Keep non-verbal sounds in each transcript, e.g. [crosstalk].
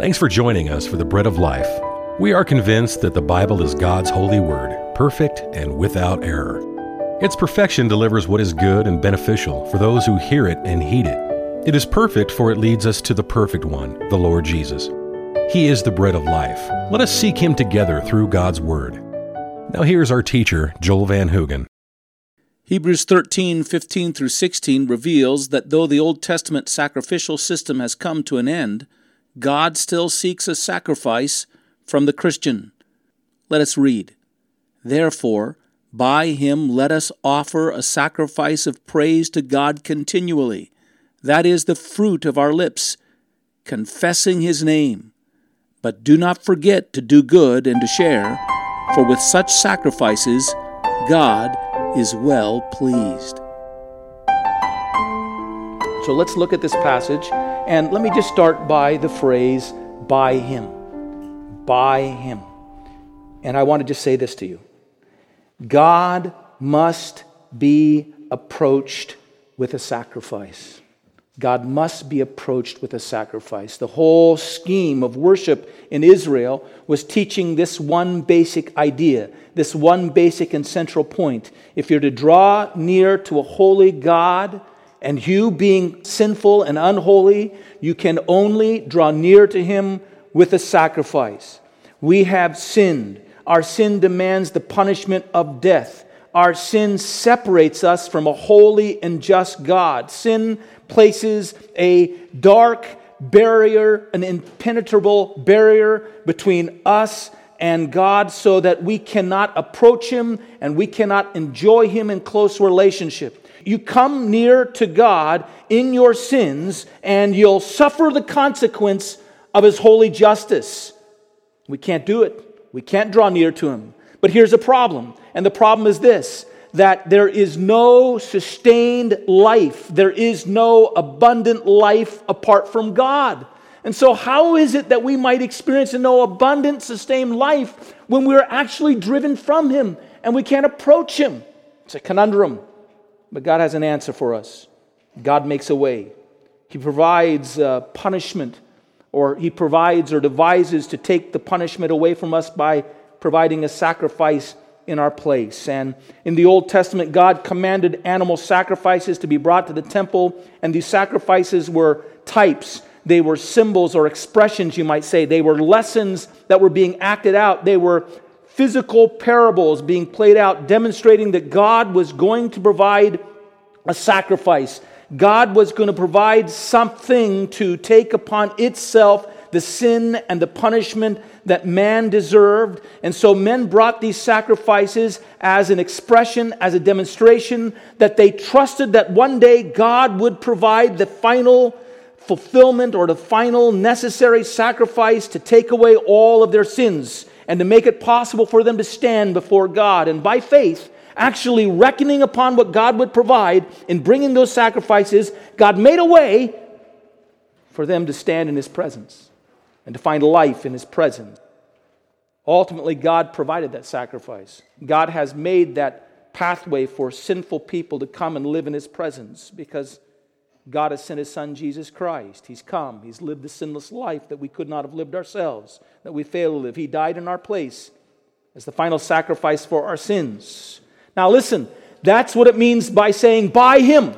Thanks for joining us for the Bread of Life. We are convinced that the Bible is God's holy word, perfect and without error. Its perfection delivers what is good and beneficial for those who hear it and heed it. It is perfect, for it leads us to the perfect one, the Lord Jesus. He is the bread of life. Let us seek him together through God's word. Now here's our teacher, Joel Van Hoogen. Hebrews 13, 15 through 16 reveals that though the Old Testament sacrificial system has come to an end, God still seeks a sacrifice from the Christian. Let us read. Therefore, by him let us offer a sacrifice of praise to God continually. That is the fruit of our lips, confessing his name. But do not forget to do good and to share, for with such sacrifices God is well pleased. So let's look at this passage, and let me just start by the phrase, by him. By him. And I want to just say this to you God must be approached with a sacrifice. God must be approached with a sacrifice. The whole scheme of worship in Israel was teaching this one basic idea, this one basic and central point. If you're to draw near to a holy God, and you being sinful and unholy, you can only draw near to him with a sacrifice. We have sinned. Our sin demands the punishment of death. Our sin separates us from a holy and just God. Sin places a dark barrier, an impenetrable barrier between us and God so that we cannot approach Him and we cannot enjoy Him in close relationship. You come near to God in your sins and you'll suffer the consequence of His holy justice. We can't do it. We can't draw near to Him. But here's a problem, and the problem is this that there is no sustained life, there is no abundant life apart from God. And so, how is it that we might experience a no abundant, sustained life when we're actually driven from Him and we can't approach Him? It's a conundrum, but God has an answer for us. God makes a way, He provides uh, punishment, or He provides or devises to take the punishment away from us by providing a sacrifice in our place. And in the Old Testament, God commanded animal sacrifices to be brought to the temple, and these sacrifices were types. They were symbols or expressions, you might say. They were lessons that were being acted out. They were physical parables being played out, demonstrating that God was going to provide a sacrifice. God was going to provide something to take upon itself the sin and the punishment that man deserved. And so men brought these sacrifices as an expression, as a demonstration that they trusted that one day God would provide the final fulfillment or the final necessary sacrifice to take away all of their sins and to make it possible for them to stand before God. And by faith, actually reckoning upon what God would provide in bringing those sacrifices, God made a way for them to stand in His presence and to find life in his presence. Ultimately, God provided that sacrifice. God has made that pathway for sinful people to come and live in his presence because God has sent his son Jesus Christ. He's come, he's lived the sinless life that we could not have lived ourselves, that we fail to live. He died in our place as the final sacrifice for our sins. Now, listen, that's what it means by saying, by him.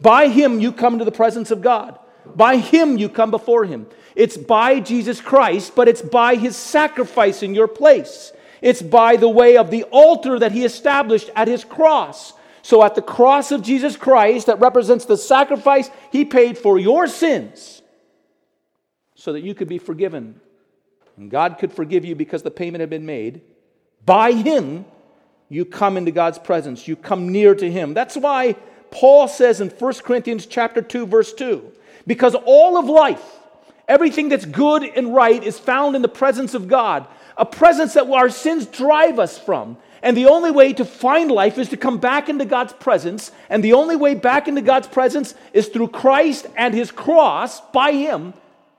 By him, you come to the presence of God. By him, you come before him. It's by Jesus Christ, but it's by his sacrifice in your place. It's by the way of the altar that he established at his cross. So, at the cross of Jesus Christ, that represents the sacrifice he paid for your sins, so that you could be forgiven. And God could forgive you because the payment had been made. By him, you come into God's presence. You come near to him. That's why Paul says in 1 Corinthians chapter 2 verse 2, because all of life Everything that's good and right is found in the presence of God, a presence that our sins drive us from. And the only way to find life is to come back into God's presence. And the only way back into God's presence is through Christ and his cross by him.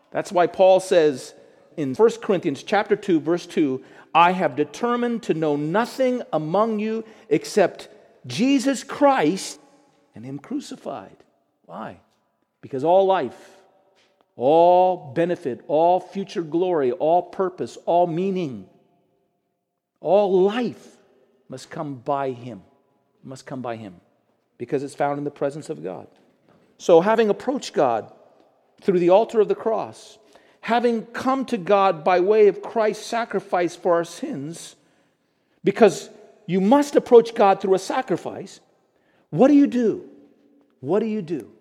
That's why Paul says in 1 Corinthians chapter 2 verse 2, I have determined to know nothing among you except Jesus Christ and him crucified. Why? Because all life all benefit, all future glory, all purpose, all meaning, all life must come by Him. Must come by Him because it's found in the presence of God. So, having approached God through the altar of the cross, having come to God by way of Christ's sacrifice for our sins, because you must approach God through a sacrifice, what do you do? What do you do?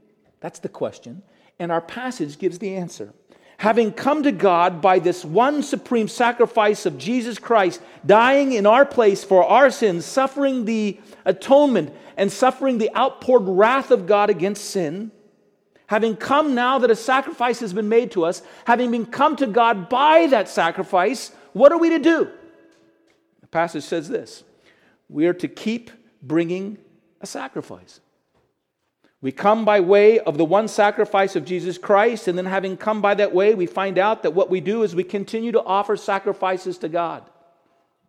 That's the question. And our passage gives the answer. Having come to God by this one supreme sacrifice of Jesus Christ, dying in our place for our sins, suffering the atonement and suffering the outpoured wrath of God against sin, having come now that a sacrifice has been made to us, having been come to God by that sacrifice, what are we to do? The passage says this we are to keep bringing a sacrifice. We come by way of the one sacrifice of Jesus Christ, and then having come by that way, we find out that what we do is we continue to offer sacrifices to God.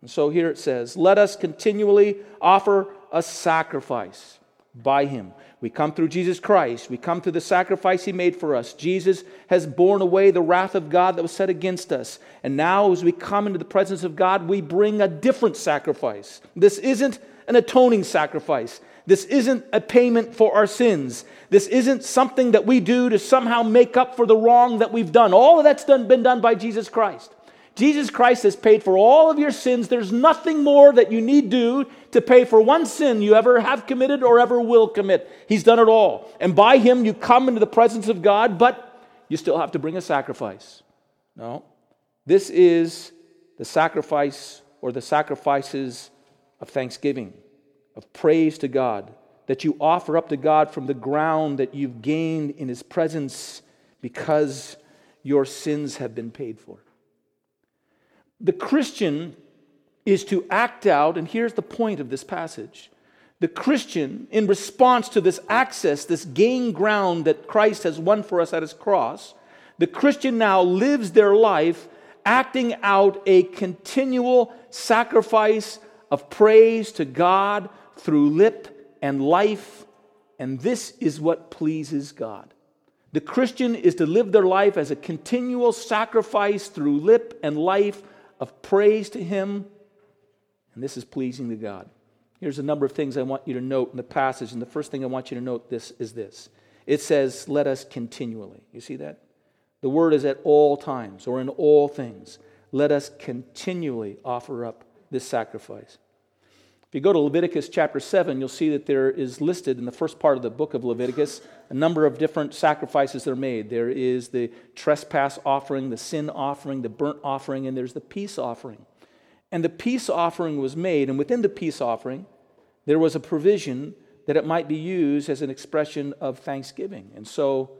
And so here it says, Let us continually offer a sacrifice by Him. We come through Jesus Christ. We come through the sacrifice He made for us. Jesus has borne away the wrath of God that was set against us. And now, as we come into the presence of God, we bring a different sacrifice. This isn't an atoning sacrifice. This isn't a payment for our sins. This isn't something that we do to somehow make up for the wrong that we've done. All of that's done, been done by Jesus Christ. Jesus Christ has paid for all of your sins. There's nothing more that you need do to pay for one sin you ever have committed or ever will commit. He's done it all. And by him you come into the presence of God, but you still have to bring a sacrifice. No. This is the sacrifice or the sacrifices of thanksgiving, of praise to God, that you offer up to God from the ground that you've gained in his presence because your sins have been paid for. The Christian is to act out, and here's the point of this passage. The Christian, in response to this access, this gain ground that Christ has won for us at his cross, the Christian now lives their life acting out a continual sacrifice of praise to God through lip and life, and this is what pleases God. The Christian is to live their life as a continual sacrifice through lip and life of praise to Him, and this is pleasing to God. Here's a number of things I want you to note in the passage, and the first thing I want you to note this is this. It says, "Let us continually." You see that? The word is at all times or in all things. Let us continually offer up this sacrifice. If you go to Leviticus chapter 7, you'll see that there is listed in the first part of the book of Leviticus a number of different sacrifices that are made. There is the trespass offering, the sin offering, the burnt offering, and there's the peace offering. And the peace offering was made, and within the peace offering, there was a provision that it might be used as an expression of thanksgiving. And so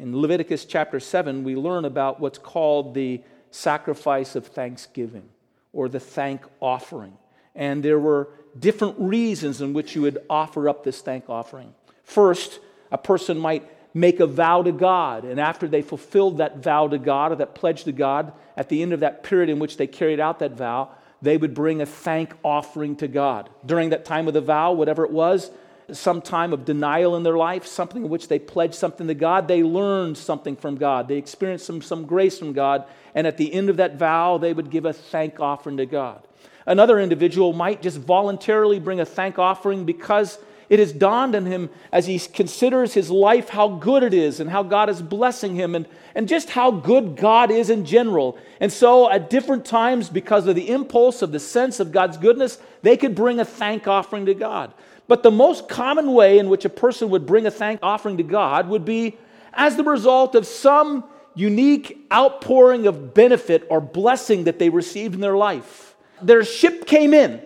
in Leviticus chapter 7, we learn about what's called the sacrifice of thanksgiving or the thank offering. And there were different reasons in which you would offer up this thank offering. First, a person might make a vow to God, and after they fulfilled that vow to God or that pledge to God, at the end of that period in which they carried out that vow, they would bring a thank offering to God. During that time of the vow, whatever it was, some time of denial in their life, something in which they pledged something to God, they learned something from God. They experienced some, some grace from God, and at the end of that vow, they would give a thank offering to God. Another individual might just voluntarily bring a thank offering because it has dawned on him as he considers his life how good it is and how God is blessing him and, and just how good God is in general. And so, at different times, because of the impulse of the sense of God's goodness, they could bring a thank offering to God. But the most common way in which a person would bring a thank offering to God would be as the result of some unique outpouring of benefit or blessing that they received in their life. Their ship came in.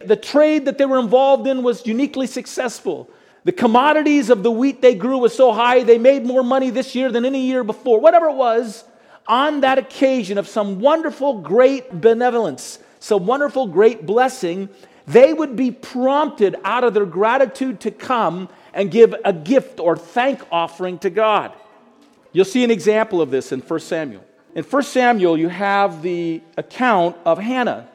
The trade that they were involved in was uniquely successful. The commodities of the wheat they grew was so high, they made more money this year than any year before. Whatever it was, on that occasion of some wonderful, great benevolence, some wonderful, great blessing, they would be prompted out of their gratitude to come and give a gift or thank offering to God. You'll see an example of this in 1 Samuel. In 1 Samuel, you have the account of Hannah.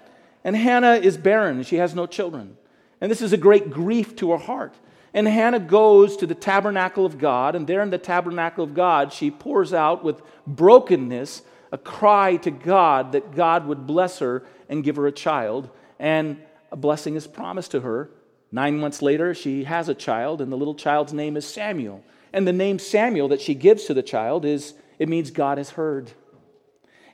And Hannah is barren, she has no children. And this is a great grief to her heart. And Hannah goes to the tabernacle of God, and there in the tabernacle of God, she pours out with brokenness a cry to God that God would bless her and give her a child. And a blessing is promised to her. Nine months later, she has a child, and the little child's name is Samuel. And the name Samuel that she gives to the child is, it means God has heard.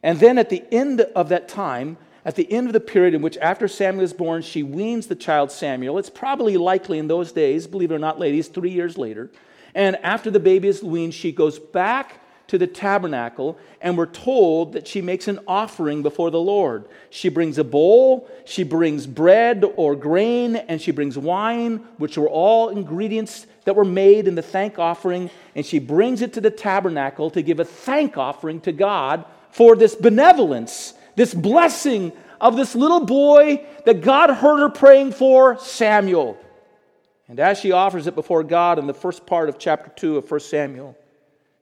And then at the end of that time, at the end of the period in which after Samuel is born, she weans the child Samuel. It's probably likely in those days, believe it or not, ladies, three years later. And after the baby is weaned, she goes back to the tabernacle, and we're told that she makes an offering before the Lord. She brings a bowl, she brings bread or grain, and she brings wine, which were all ingredients that were made in the thank offering, and she brings it to the tabernacle to give a thank offering to God for this benevolence this blessing of this little boy that God heard her praying for, Samuel. And as she offers it before God in the first part of chapter 2 of 1 Samuel,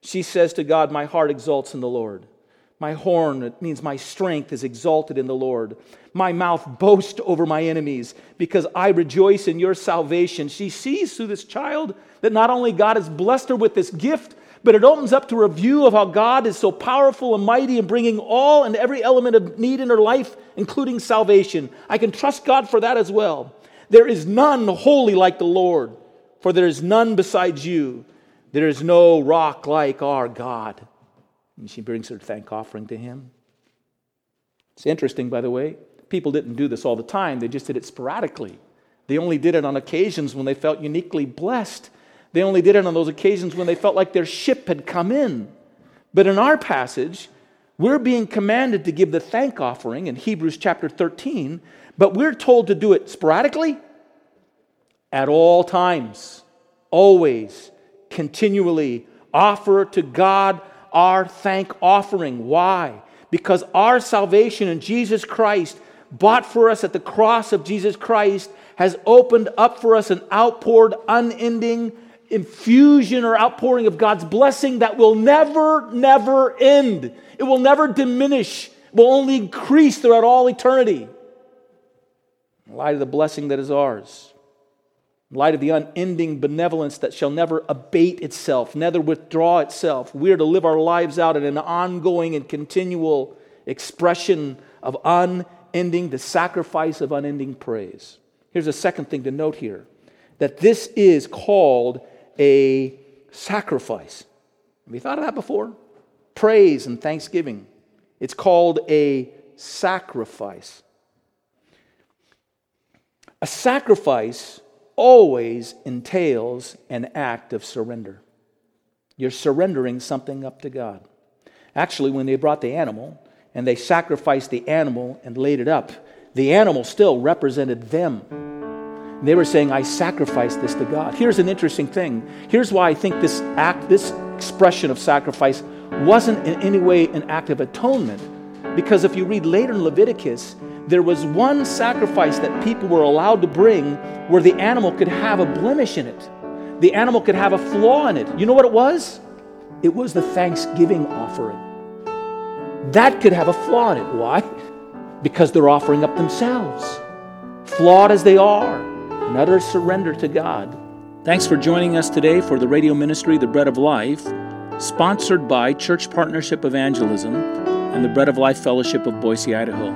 she says to God, My heart exalts in the Lord. My horn, it means my strength, is exalted in the Lord. My mouth boasts over my enemies because I rejoice in your salvation. She sees through this child that not only God has blessed her with this gift, but it opens up to a view of how God is so powerful and mighty in bringing all and every element of need in her life, including salvation. I can trust God for that as well. There is none holy like the Lord, for there is none besides you. There is no rock like our God. And she brings her thank offering to him. It's interesting, by the way. People didn't do this all the time, they just did it sporadically. They only did it on occasions when they felt uniquely blessed they only did it on those occasions when they felt like their ship had come in. But in our passage, we're being commanded to give the thank offering in Hebrews chapter 13, but we're told to do it sporadically, at all times, always, continually. Offer to God our thank offering. Why? Because our salvation in Jesus Christ, bought for us at the cross of Jesus Christ, has opened up for us an outpoured, unending, infusion or outpouring of God's blessing that will never, never end. It will never diminish, it will only increase throughout all eternity. In light of the blessing that is ours, in light of the unending benevolence that shall never abate itself, never withdraw itself, we are to live our lives out in an ongoing and continual expression of unending, the sacrifice of unending praise. Here's a second thing to note here that this is called a sacrifice. Have you thought of that before? Praise and thanksgiving. It's called a sacrifice. A sacrifice always entails an act of surrender. You're surrendering something up to God. Actually, when they brought the animal and they sacrificed the animal and laid it up, the animal still represented them. They were saying, I sacrifice this to God. Here's an interesting thing. Here's why I think this act, this expression of sacrifice, wasn't in any way an act of atonement. Because if you read later in Leviticus, there was one sacrifice that people were allowed to bring where the animal could have a blemish in it. The animal could have a flaw in it. You know what it was? It was the thanksgiving offering. That could have a flaw in it. Why? [laughs] Because they're offering up themselves, flawed as they are and utter surrender to God. Thanks for joining us today for the radio ministry, The Bread of Life, sponsored by Church Partnership Evangelism and the Bread of Life Fellowship of Boise, Idaho.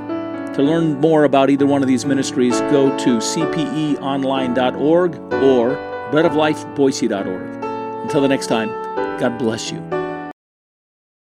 To learn more about either one of these ministries, go to cpeonline.org or breadoflifeboise.org. Until the next time, God bless you.